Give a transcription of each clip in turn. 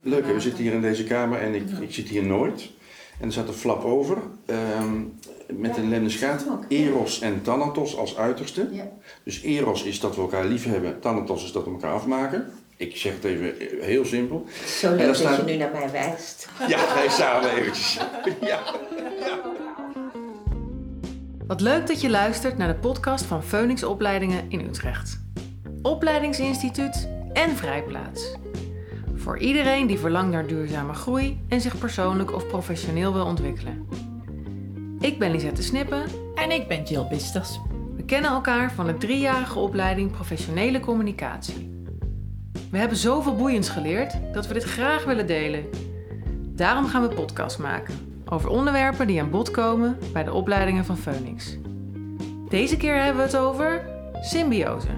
Leuk, hè? we zitten hier in deze kamer en ik, ik zit hier nooit. En er zat een flap over ehm, met een lemniscaat. Eros en Thanatos als uiterste. Ja. Dus Eros is dat we elkaar lief hebben, Thanatos is dat we elkaar afmaken. Ik zeg het even heel simpel. Zo En leuk dan dat staat- je nu naar mij wijst. Ja, wij samen eventjes. Ja. Wat leuk dat je luistert naar de podcast van Phoenix Opleidingen in Utrecht. Opleidingsinstituut en Vrijplaats. Voor iedereen die verlangt naar duurzame groei en zich persoonlijk of professioneel wil ontwikkelen. Ik ben Lisette Snippen. En ik ben Jill Bisters. We kennen elkaar van de driejarige opleiding Professionele Communicatie. We hebben zoveel boeiends geleerd dat we dit graag willen delen. Daarom gaan we podcast maken over onderwerpen die aan bod komen bij de opleidingen van Phoenix. Deze keer hebben we het over symbiose.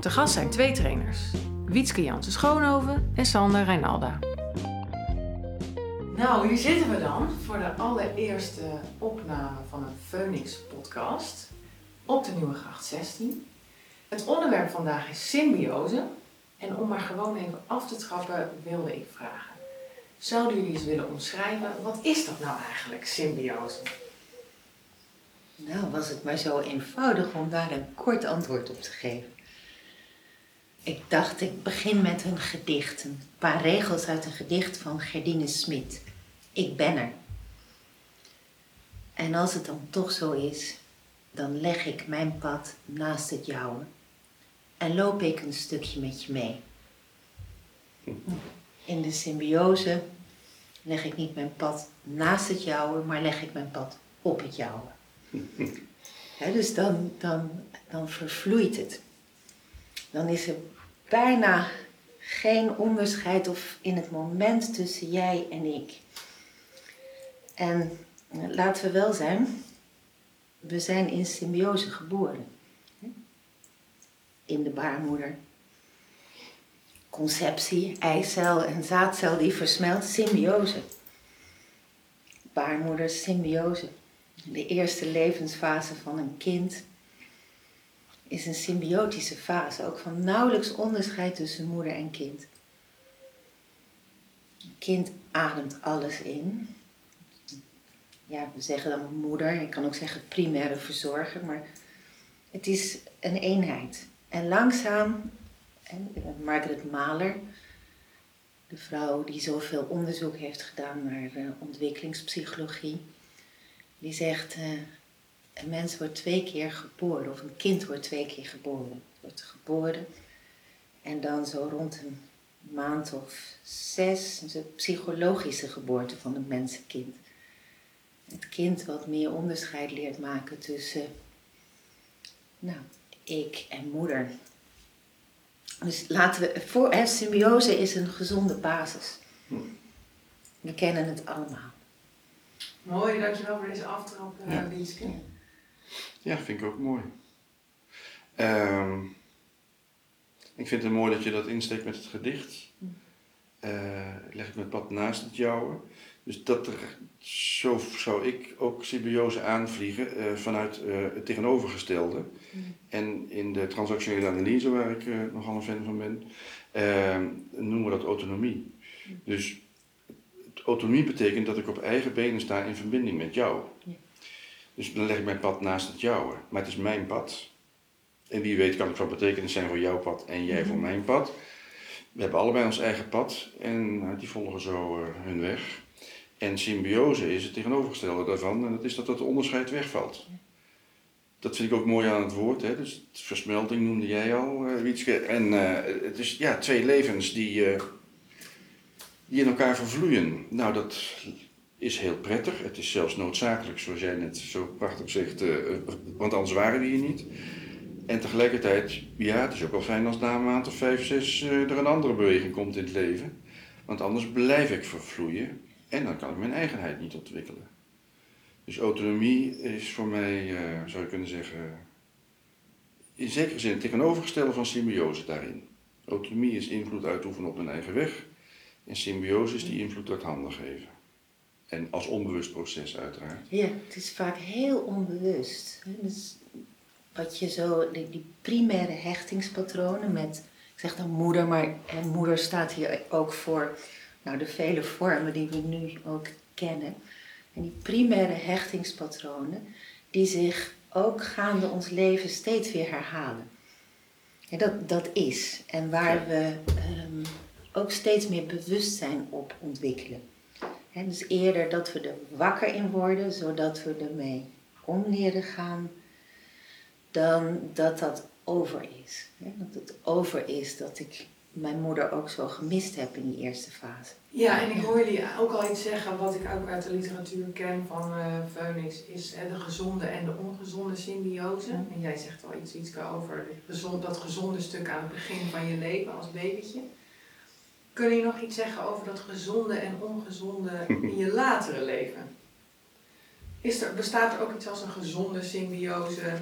Te gast zijn twee trainers, Wietske Jansen Schoonhoven en Sander Reinalda. Nou, hier zitten we dan voor de allereerste opname van een Phoenix podcast op de Nieuwe Gracht 16. Het onderwerp vandaag is symbiose. En om maar gewoon even af te trappen wilde ik vragen. Zouden jullie eens willen omschrijven, wat is dat nou eigenlijk, symbiose? Nou, was het maar zo eenvoudig om daar een kort antwoord op te geven. Ik dacht, ik begin met een gedicht. Een paar regels uit een gedicht van Gerdine Smit. Ik ben er. En als het dan toch zo is, dan leg ik mijn pad naast het jouwe. En loop ik een stukje met je mee. In de symbiose leg ik niet mijn pad naast het jouwe, maar leg ik mijn pad op het jouwe. Dus dan, dan, dan vervloeit het. Dan is er bijna geen onderscheid of in het moment tussen jij en ik. En eh, laten we wel zijn, we zijn in symbiose geboren. In de baarmoeder. Conceptie, eicel en zaadcel die versmelt, symbiose. Baarmoeder, symbiose. De eerste levensfase van een kind is een symbiotische fase, ook van nauwelijks onderscheid tussen moeder en kind. Kind ademt alles in. Ja, we zeggen dan moeder, je kan ook zeggen primaire verzorger, maar het is een eenheid. En langzaam, en Margaret Mahler, de vrouw die zoveel onderzoek heeft gedaan naar eh, ontwikkelingspsychologie, die zegt, eh, een mens wordt twee keer geboren, of een kind wordt twee keer geboren. Wordt geboren en dan zo rond een maand of zes, is de psychologische geboorte van het mensenkind. Het kind wat meer onderscheid leert maken tussen, nou, ik en moeder. Dus laten we, voor, hè, symbiose is een gezonde basis. We kennen het allemaal. Mooi, dankjewel voor deze aftrap, uh, Ja. Wietske. Ja, vind ik ook mooi. Ehm, ik vind het mooi dat je dat insteekt met het gedicht. Eh, leg ik mijn pad naast het jouwe. Dus dat er, zo zou ik ook symbiose aanvliegen eh, vanuit eh, het tegenovergestelde. En in de transactionele analyse, waar ik nogal een fan van ben, eh, noemen we dat autonomie. Dus autonomie betekent dat ik op eigen benen sta in verbinding met jou. Dus dan leg ik mijn pad naast het jouwe. Maar het is mijn pad. En wie weet kan het van betekenis zijn voor jouw pad en jij voor mijn pad. We hebben allebei ons eigen pad en eh, die volgen zo eh, hun weg. En symbiose is het tegenovergestelde daarvan. En dat is dat het onderscheid wegvalt. Dat vind ik ook mooi aan het woord. Hè? Dus versmelting noemde jij al, Wietske. En eh, het is ja, twee levens die, die in elkaar vervloeien. Nou, dat is heel prettig. Het is zelfs noodzakelijk, zoals jij net zo prachtig zegt, eh, want anders waren we hier niet. En tegelijkertijd, ja, het is ook wel fijn als na een maand of vijf, zes eh, er een andere beweging komt in het leven. Want anders blijf ik vervloeien en dan kan ik mijn eigenheid niet ontwikkelen. Dus autonomie is voor mij, eh, zou je kunnen zeggen, in zekere zin het tegenovergestelde van symbiose daarin. Autonomie is invloed uitoefenen op mijn eigen weg. En symbiose is die invloed uit handen geven. En als onbewust proces uiteraard. Ja, het is vaak heel onbewust. Dus wat je zo, die, die primaire hechtingspatronen met ik zeg dan moeder, maar hè, moeder staat hier ook voor nou, de vele vormen die we nu ook kennen. En die primaire hechtingspatronen, die zich ook gaande ons leven steeds weer herhalen. Ja, dat, dat is. En waar we ehm, ook steeds meer bewustzijn op ontwikkelen. Dus eerder dat we er wakker in worden, zodat we ermee om leren gaan, dan dat dat over is. Hè, dat het over is dat ik mijn moeder ook zo gemist heb in die eerste fase. Ja, en ik hoor jullie ook al iets zeggen wat ik ook uit de literatuur ken van uh, Phoenix, is hè, de gezonde en de ongezonde symbiose. En jij zegt al iets, iets over gezond, dat gezonde stuk aan het begin van je leven als babytje. Kun je nog iets zeggen over dat gezonde en ongezonde in je latere leven? Is er, bestaat er ook iets als een gezonde symbiose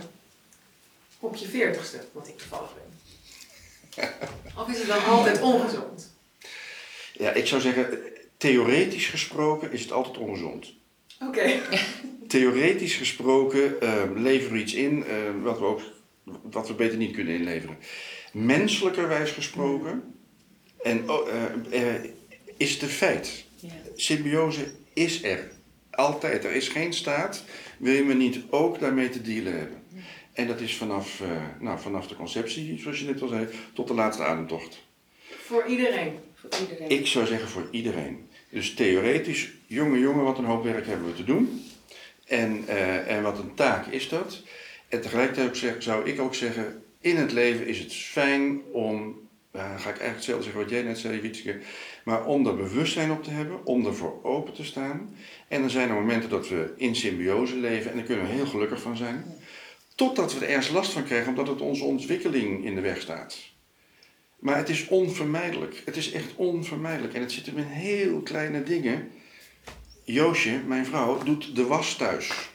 op je veertigste, wat ik toevallig ben? Of is het dan altijd ongezond? Ja, ik zou zeggen, theoretisch gesproken is het altijd ongezond. Oké. Theoretisch gesproken uh, leveren we iets in uh, wat, we ook, wat we beter niet kunnen inleveren. Menselijkerwijs gesproken en, uh, is het een feit. Ja. Symbiose is er. Altijd. Er is geen staat waarin we niet ook daarmee te dealen hebben. En dat is vanaf, nou, vanaf de conceptie, zoals je net al zei, tot de laatste ademtocht. Voor iedereen? Voor iedereen. Ik zou zeggen voor iedereen. Dus theoretisch, jonge jongen, wat een hoop werk hebben we te doen. En, uh, en wat een taak is dat. En tegelijkertijd zou ik ook zeggen, in het leven is het fijn om, ga ik eigenlijk hetzelfde zeggen wat jij net zei, Wietske, maar om er bewustzijn op te hebben, om ervoor open te staan. En er zijn er momenten dat we in symbiose leven en daar kunnen we heel gelukkig van zijn. Totdat we er ergens last van krijgen, omdat het onze ontwikkeling in de weg staat. Maar het is onvermijdelijk. Het is echt onvermijdelijk. En het zit hem in heel kleine dingen. Joosje, mijn vrouw, doet de was thuis.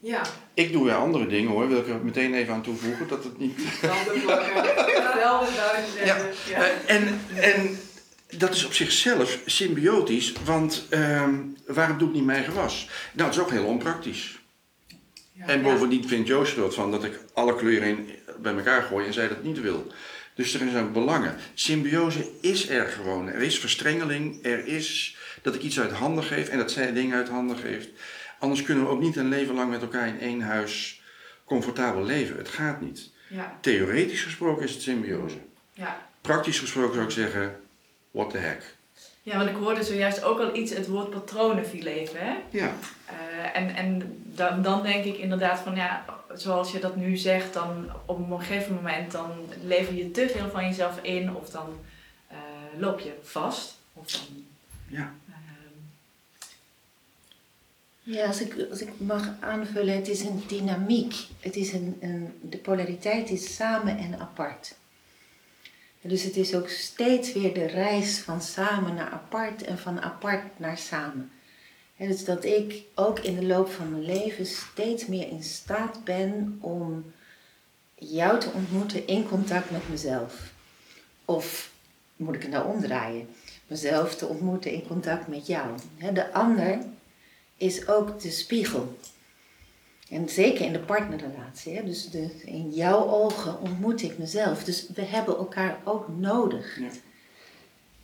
Ja. Ik doe weer andere dingen hoor, wil ik er meteen even aan toevoegen dat het niet. Tanden plakken, velden buiten Ja, ja. eh, en, en dat is op zichzelf symbiotisch, want ehm, waarom doe ik niet mijn gewas? Nou, dat is ook heel onpraktisch. Ja. En bovendien vindt Joosje er van dat ik alle kleuren in, bij elkaar gooi en zij dat niet wil. Dus er zijn belangen. Symbiose is er gewoon. Er is verstrengeling. Er is dat ik iets uit handen geef en dat zij dingen uit handen geeft. Anders kunnen we ook niet een leven lang met elkaar in één huis comfortabel leven. Het gaat niet. Ja. Theoretisch gesproken is het symbiose. Ja. Praktisch gesproken zou ik zeggen, what the heck. Ja, want ik hoorde zojuist ook al iets, het woord patronen viel even, hè? Ja, Eh, en en dan, dan denk ik inderdaad van, ja, zoals je dat nu zegt, dan op een gegeven moment dan lever je te veel van jezelf in of dan eh, loop je vast. Of dan, ja. Ja, als ik, als ik mag aanvullen, het is een dynamiek. Het is een, de polariteit is samen en apart. Dus het is ook steeds weer de reis van samen naar apart en van apart naar samen. En dus dat ik ook in de loop van mijn leven steeds meer in staat ben om jou te ontmoeten in contact met mezelf. Of moet ik het nou omdraaien? Mezelf te ontmoeten in contact met jou. De ander is ook de spiegel. En zeker in de partnerrelatie. Hè? Dus de, in jouw ogen ontmoet ik mezelf. Dus we hebben elkaar ook nodig. Ja.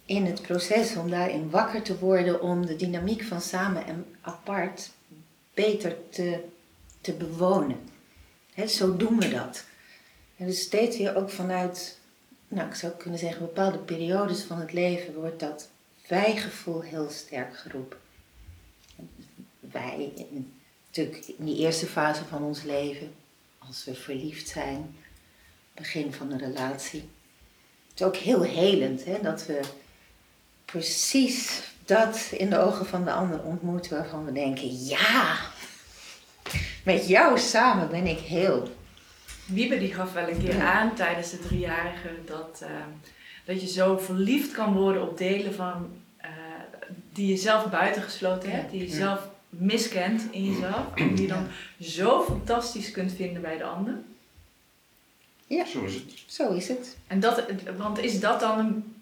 In het proces om daarin wakker te worden. Om de dynamiek van samen en apart beter te, te bewonen. Hè, zo doen we dat. En dus steeds weer ook vanuit, nou ik zou kunnen zeggen, bepaalde periodes van het leven wordt dat wij-gevoel heel sterk geroepen. Wij, in, natuurlijk in die eerste fase van ons leven, als we verliefd zijn, begin van een relatie. Het is ook heel helend hè, dat we precies dat in de ogen van de ander ontmoeten waarvan we denken, ja, met jou samen ben ik heel. Wiebe die gaf wel een keer Ja. aan tijdens de driejarige dat, eh, dat je zo verliefd kan worden op delen van eh, die je zelf buitengesloten hebt, die je zelf miskent in jezelf, en die je dan zo fantastisch kunt vinden bij de ander. Zo is het. Zo is het. En dat, want is dat dan een,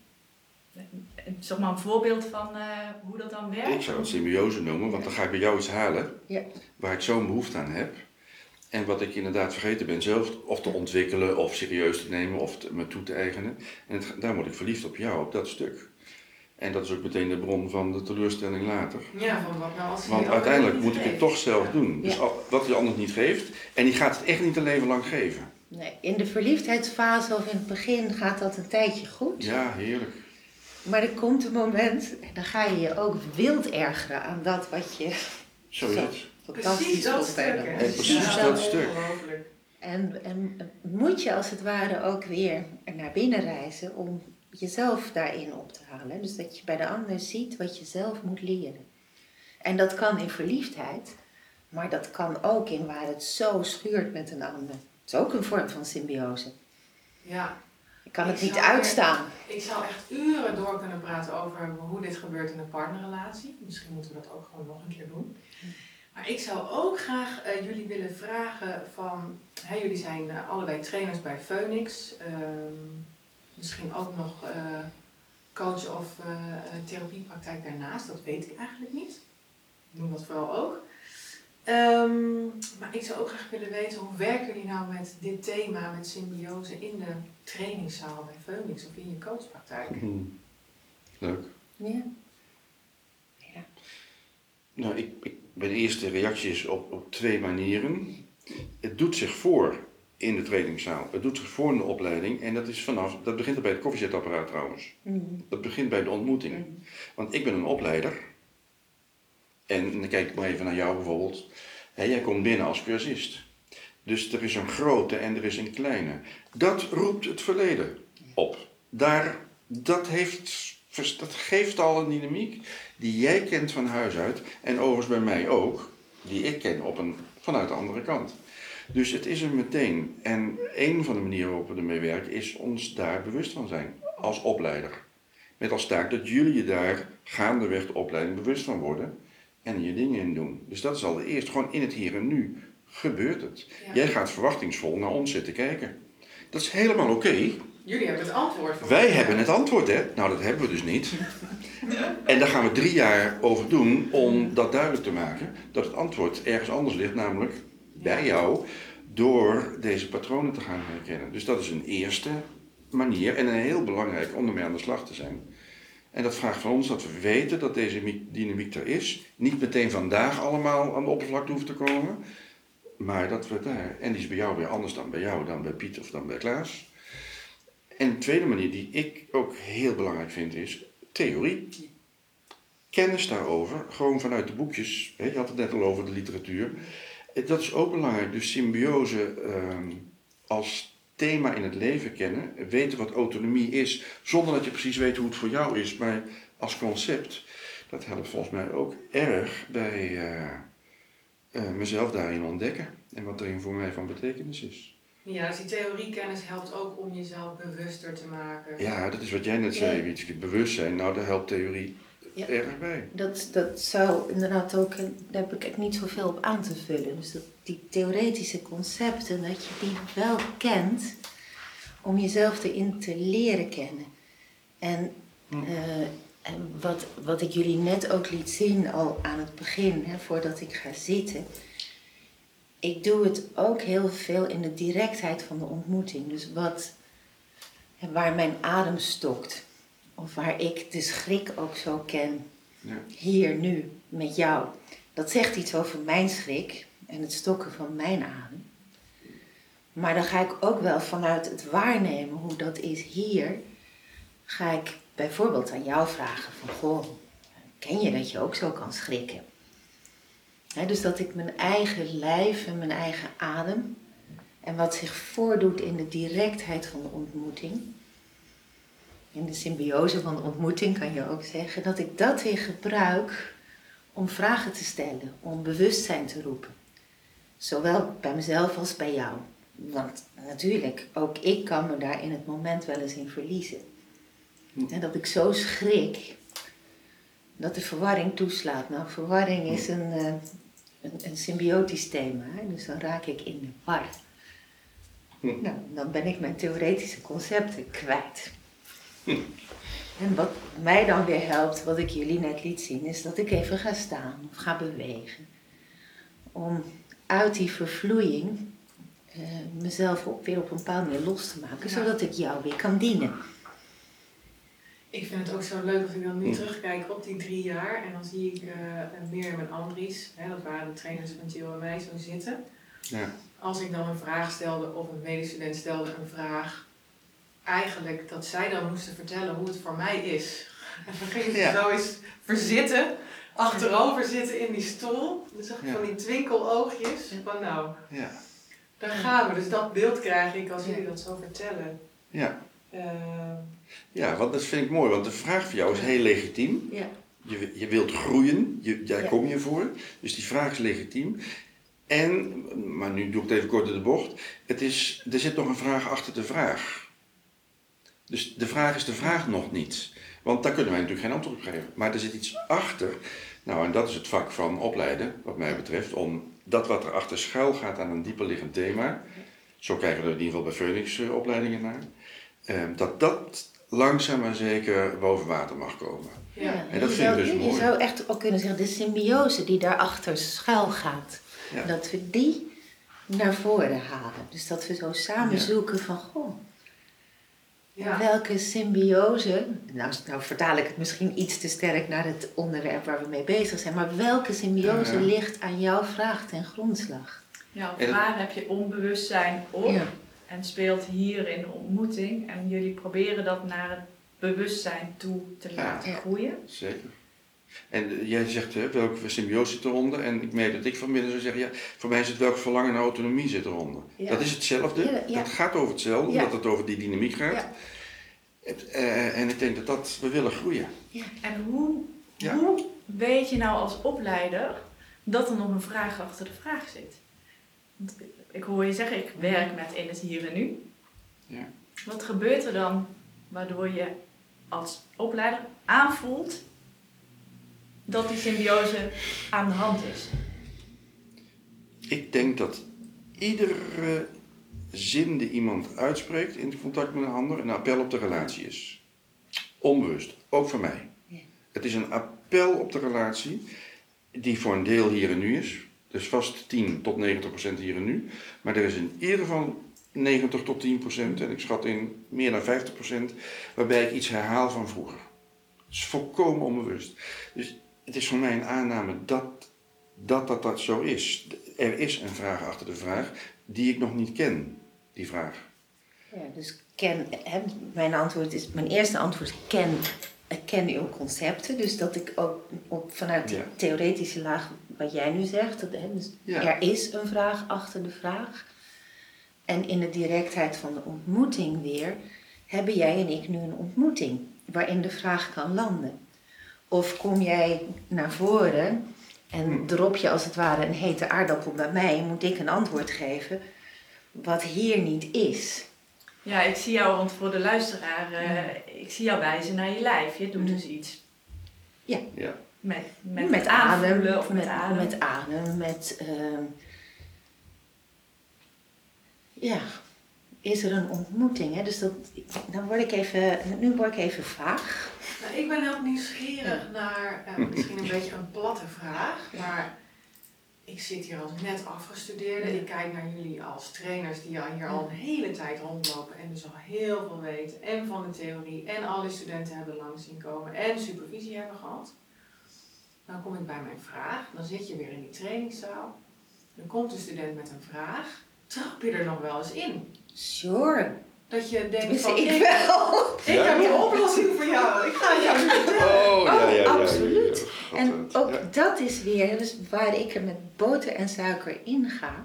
een- zeg maar een voorbeeld van eh, hoe dat dan werkt? Ik zou het symbiose noemen, want dan ga ik bij jou iets halen Ja. waar ik zo'n behoefte aan heb. En wat ik inderdaad vergeten ben zelf of te ontwikkelen, of serieus te nemen, of te, me toe te eigenen. En het, daar word ik verliefd op jou, op dat stuk. En dat is ook meteen de bron van de teleurstelling later. Ja, van wat nou als Want uiteindelijk moet ik het toch zelf doen. Dus Ja. wat je anders niet geeft, en die gaat het echt niet een leven lang geven. Nee, in de verliefdheidsfase of in het begin gaat dat een tijdje goed. Ja, heerlijk. Maar er komt een moment, en dan ga je je ook wild ergeren aan dat wat je Zo is het. fantastisch moment. precies dat stuk. En, en moet je als het ware ook weer naar binnen reizen om jezelf daarin op te halen. Dus dat je bij de ander ziet wat je zelf moet leren. En dat kan in verliefdheid, maar dat kan ook in waar het zo schuurt met een ander. Het is ook een vorm van symbiose. Ja, Je kan het Ik niet uitstaan. ik zou echt uren door kunnen praten over hoe dit gebeurt in een partnerrelatie. Misschien moeten we dat ook gewoon nog een keer doen. Maar ik zou ook graag eh, jullie willen vragen van, jullie zijn eh, allebei trainers bij Phoenix. Ehm, misschien ook nog eh, coach of eh, eh, therapiepraktijk daarnaast, dat weet ik eigenlijk niet. Doen dat vooral ook. Ehm, maar ik zou ook graag willen weten, hoe werken jullie nou met dit thema, met symbiose, in de trainingszaal bij Phoenix of in je coachpraktijk? Hm. Leuk. Ja. Nou, ik, ik, mijn eerste reactie is op, op twee manieren. Het doet zich voor in de trainingszaal. Het doet zich voor in de opleiding. En dat, is vanaf, dat begint er bij het koffiezetapparaat trouwens. Mm. Dat begint bij de ontmoeting. Mm. Want ik ben een opleider. En dan kijk ik maar even naar jou bijvoorbeeld. Jij komt binnen als cursist. Dus er is een grote en er is een kleine. Dat roept het verleden op. Daar, dat, heeft, dat geeft al een dynamiek die jij kent van huis uit. En overigens bij mij ook. Die ik ken op een, vanuit de andere kant. Dus het is er meteen. En een van de manieren waarop we ermee werken is ons daar bewust van zijn. Als opleider. Met als taak dat jullie je daar gaandeweg de opleiding bewust van worden en je dingen in doen. Dus dat is al de eerste. Gewoon in het hier en nu gebeurt het. Ja. Jij gaat verwachtingsvol naar ons zitten kijken. Dat is helemaal oké. Jullie hebben het antwoord. voor Wij hebben het antwoord, hè? Nou, dat hebben we dus niet. En daar gaan we drie jaar over doen om dat duidelijk te maken. Dat het antwoord ergens anders ligt, namelijk bij jou, door deze patronen te gaan herkennen. Dus dat is een eerste manier en een heel belangrijk om ermee aan de slag te zijn. En dat vraagt van ons dat we weten dat deze mi- dynamiek er is. Niet meteen vandaag allemaal aan de oppervlakte hoeven te komen. Maar dat we daar, en die is bij jou weer anders dan bij jou, dan bij Piet of dan bij Klaas. En een tweede manier die ik ook heel belangrijk vind is theorie. Kennis daarover, gewoon vanuit de boekjes. Je had het net al over de literatuur. Eh, Dat is ook belangrijk. Dus symbiose ehm, als thema in het leven kennen. Weten wat autonomie is, zonder dat je precies weet hoe het voor jou is. Maar als concept, dat helpt volgens mij ook erg bij eh, eh, mezelf daarin ontdekken. En wat erin voor mij van betekenis is. Ja, dus die theoriekennis helpt ook om jezelf bewuster te maken. Ja, dat is wat jij net zei, Ja. Wietske. Bewustzijn, nou daar helpt theorie Ja. erg bij. Dat, dat zou inderdaad ook, eh, daar heb ik echt niet zoveel op aan te vullen. Dus dat, die theoretische concepten, dat je die wel kent om jezelf erin te leren kennen. En, eh, en wat, wat ik jullie net ook liet zien al aan het begin, hè, voordat ik ga zitten. Ik doe het ook heel veel in de directheid van de ontmoeting. Dus wat, waar mijn adem stokt. Of waar ik de schrik ook zo ken Ja. hier nu met jou. Dat zegt iets over mijn schrik en het stokken van mijn adem. Maar dan ga ik ook wel vanuit het waarnemen hoe dat is hier, ga ik bijvoorbeeld aan jou vragen van goh, ken je dat je ook zo kan schrikken? Dus dat ik mijn eigen lijf en mijn eigen adem en wat zich voordoet in de directheid van de ontmoeting, in de symbiose van de ontmoeting kan je ook zeggen, dat ik dat weer gebruik om vragen te stellen, om bewustzijn te roepen. Zowel bij mezelf als bij jou. Want natuurlijk, ook ik kan me daar in het moment wel eens in verliezen. En dat ik zo schrik dat de verwarring toeslaat. Nou, verwarring is een, eh, een, een symbiotisch thema, hè? dus dan raak ik in de war. Hm. Nou, dan ben ik mijn theoretische concepten kwijt. En wat mij dan weer helpt, wat ik jullie net liet zien, is dat ik even ga staan of ga bewegen. Om uit die vervloeiing eh, mezelf weer op een bepaalde manier los te maken, Ja. zodat ik jou weer kan dienen. Ik vind het ook zo leuk als ik dan nu terugkijk op die drie jaar. En dan zie ik eh Mirjam en Andries, hè, dat waren de trainers van Jill en mij, zo zitten. Ja. Als ik dan een vraag stelde of een medestudent stelde een vraag, eigenlijk dat zij dan moesten vertellen hoe het voor mij is. En dan gingen ze Ja. zo eens verzitten, achterover zitten in die stoel. Dan zag ik Ja. van die twinkeloogjes. Van nou, Ja. daar gaan we. Dus dat beeld krijg ik als jullie dat zo vertellen. Ja. Ehm, ja, want dat vind ik mooi, want de vraag voor jou is heel legitiem. Ja. Je, je wilt groeien, je, daar Ja. kom je voor. Dus die vraag is legitiem. En, maar nu doe ik het even kort in de bocht. Het is, er zit nog een vraag achter de vraag. Dus de vraag is de vraag nog niet. Want daar kunnen wij natuurlijk geen antwoord op geven. Maar er zit iets achter. Nou, en dat is het vak van opleiden, wat mij betreft. Om dat wat er achter schuil gaat aan een dieper liggend thema. Zo kijken we er in ieder geval bij Phoenix eh, opleidingen naar. eh, dat dat langzaam maar zeker boven water mag komen. ja. En dat je vind ik zou, dus je mooi. zou echt ook kunnen zeggen, de symbiose die daarachter schuil gaat, Ja. dat we die naar voren halen. Dus dat we zo samen Ja. zoeken van, goh, Ja. welke symbiose, nou, nou vertaal ik het misschien iets te sterk naar het onderwerp waar we mee bezig zijn, maar welke symbiose ligt aan jouw vraag ten grondslag? Ja, waar heb je onbewustzijn op Ja. en speelt hier in de ontmoeting en jullie proberen dat naar het bewustzijn toe te Ja. laten Ja. groeien. Zeker. En eh, jij zegt hè, welke symbiose zit eronder. En ik merk dat ik van binnen zou zeggen, ja, voor mij is het welk verlangen naar autonomie zit eronder. Ja. Dat is hetzelfde. Ja, ja. Het gaat over hetzelfde, omdat het over die dynamiek gaat. Het, eh, en ik denk dat, dat we willen groeien. En hoe, hoe weet je nou als opleider dat er nog een vraag achter de vraag zit? Want ik hoor je zeggen, ik werk met in het hier en nu. Ja. Wat gebeurt er dan waardoor je als opleider aanvoelt dat die symbiose aan de hand is? Ik denk dat iedere zin die iemand uitspreekt in contact met een ander een appel op de relatie is. Onbewust, ook voor mij. Ja. Het is een appel op de relatie die voor een deel hier en nu is. Dus vast 10 tot 90 procent hier en nu. Maar er is in ieder geval 90 tot 10 procent, en ik schat in meer dan 50 procent, waarbij ik iets herhaal van vroeger. Het is volkomen onbewust. Dus het is voor mij een aanname dat dat, dat, dat zo is. Er is een vraag achter de vraag die ik nog niet ken, die vraag. Ja, dus ken, hè, mijn, antwoord is, mijn eerste antwoord is ken, ken uw concepten. Dus dat ik ook op, vanuit Ja. theoretische laag, wat jij nu zegt, dat, hè, dus Ja. er is een vraag achter de vraag. En in de directheid van de ontmoeting weer, hebben jij en ik nu een ontmoeting waarin de vraag kan landen. Of kom jij naar voren en Hm. drop je als het ware een hete aardappel bij mij, en moet ik een antwoord geven wat hier niet is. Ja, ik zie jou, want voor de luisteraar, eh, ik zie jou wijzen naar je lijf. Je doet Mhm. dus iets. Ja. Met, met, met adem, of met, met adem. Met adem, met. ehm, ja, is er een ontmoeting? Hè? Dus dat, dan word ik even, nu word ik even vaag. Nou, ik ben heel nieuwsgierig naar, misschien een beetje een platte vraag, maar ik zit hier als net afgestudeerde. Ik kijk naar jullie als trainers die hier al een hele tijd rondlopen en dus al heel veel weten. En van de theorie en alle studenten hebben langs zien komen en supervisie hebben gehad. Dan kom ik bij mijn vraag, dan zit je weer in die trainingszaal. Dan komt de student met een vraag. Trap je er nog wel eens in? Sure, Dat je denkt van, ik ik, wel. ik heb een oplossing voor jou. Ik ga het jou vertellen. Oh, ja, ja, ja. ja, absoluut. ja, ja. En ook Ja. dat is weer dus waar ik er met boter en suiker in ga.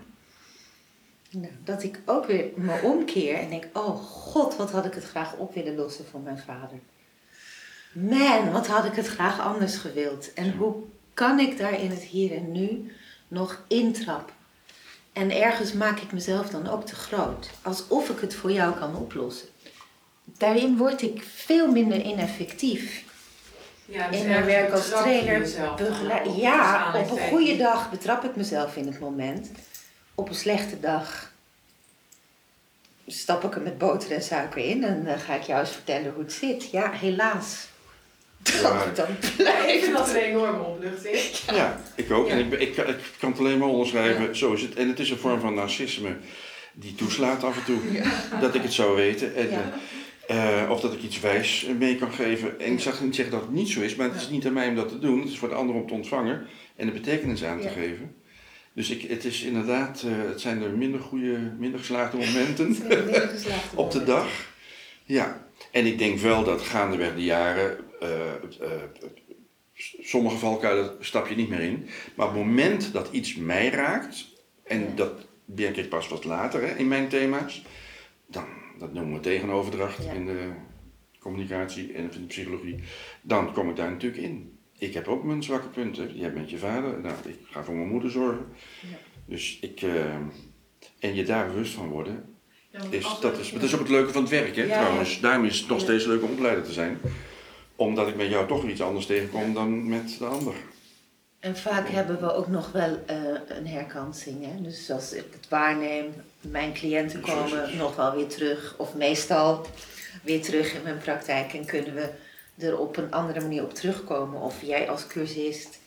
Nou, dat ik ook weer me omkeer en denk: Oh god, wat had ik het graag op willen lossen van mijn vader. Man, wat had ik het graag anders gewild. En hoe kan ik daar in het hier en nu nog intrappen? En ergens maak ik mezelf dan ook te groot. Alsof ik het voor jou kan oplossen. Daarin word ik veel minder ineffectief. Ja, dus In mijn ergens werk als trainer begeleid. Ja, op een goede dag betrap ik mezelf in het moment. Op een slechte dag stap ik er met boter en suiker in en dan ga ik jou eens vertellen hoe het zit. Ja, helaas. Ja, dan Ik blijft vind dat een enorme opluchting. ja ik ook. En ik, ik, kan- ik kan het alleen maar onderschrijven, zo is het. En het is een vorm van narcisme die toeslaat af en toe. Dat ik het zou weten. En, Ja. eh, of dat ik iets wijs mee kan geven. En ik zal niet zeggen dat het niet zo is, maar het is niet aan mij om dat te doen. Het is voor de ander om te ontvangen en de betekenis aan te Ja. geven. Dus ik, het is inderdaad, eh, het zijn de minder goede, minder geslaagde momenten. Minder geslaagde op de dag. Ja, en ik denk wel dat gaandeweg de jaren, eh, eh, sommige valkuilen stap je niet meer in. Maar op het moment dat iets mij raakt, en Ja. dat merk ik pas wat later hè, in mijn thema's, dan, dat noemen we tegenoverdracht Ja. in de communicatie en in de psychologie, dan kom ik daar natuurlijk in. Ik heb ook mijn zwakke punten. Jij bent je vader, nou, ik ga voor mijn moeder zorgen. Ja. Dus ik, eh, en je daar bewust van worden, is, dat, is, dat is ook het leuke van het werk, hè, trouwens. Daarom is het nog steeds leuk om opleider te zijn. Omdat ik met jou toch iets anders tegenkom dan met de ander. En vaak hebben we ook nog wel eh, een herkansing. Hè? Dus als ik het waarneem, mijn cliënten komen nog wel weer terug. Of meestal weer terug in mijn praktijk. En kunnen we er op een andere manier op terugkomen. Of jij als cursist.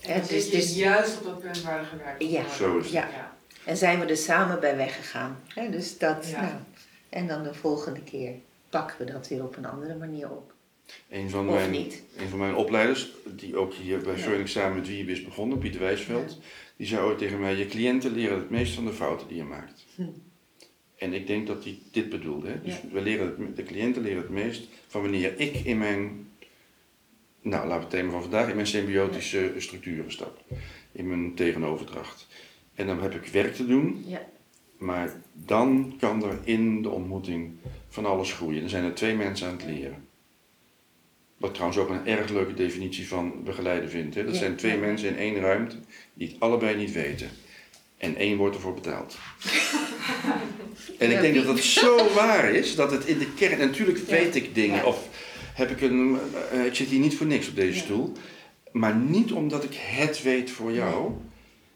En dan dus- zit je dus- juist op dat punt waar er gewerkt Ja. Zo is het. Ja. En zijn we er samen bij weggegaan. Hè? Dus dat, Ja. nou, en dan de volgende keer pakken we dat weer op een andere manier op. Een van, Of mijn, niet. een van mijn opleiders, die ook hier bij Ja. Phoenix samen met wie je is begonnen, Pieter Wijsveld, die zei ooit tegen mij: Je cliënten leren het meest van de fouten die je maakt. Hm. En ik denk dat hij dit bedoelde. Hè? Dus Ja. we leren het, de cliënten leren het meest van wanneer ik in mijn, nou laten we het thema van vandaag, in mijn symbiotische structuren stap. In mijn tegenoverdracht. En dan heb ik werk te doen, Ja. maar dan kan er in de ontmoeting van alles groeien. Dan zijn er twee mensen aan het leren. Wat trouwens ook een erg leuke definitie van begeleiden vindt. Hè? Dat Ja. zijn twee mensen in één ruimte die het allebei niet weten. En één wordt ervoor betaald. en ik denk dat dat zo waar is, dat het in de kern... Natuurlijk weet ik dingen, of heb ik een... eh, ik zit hier niet voor niks op deze stoel. Maar niet omdat ik het weet voor jou.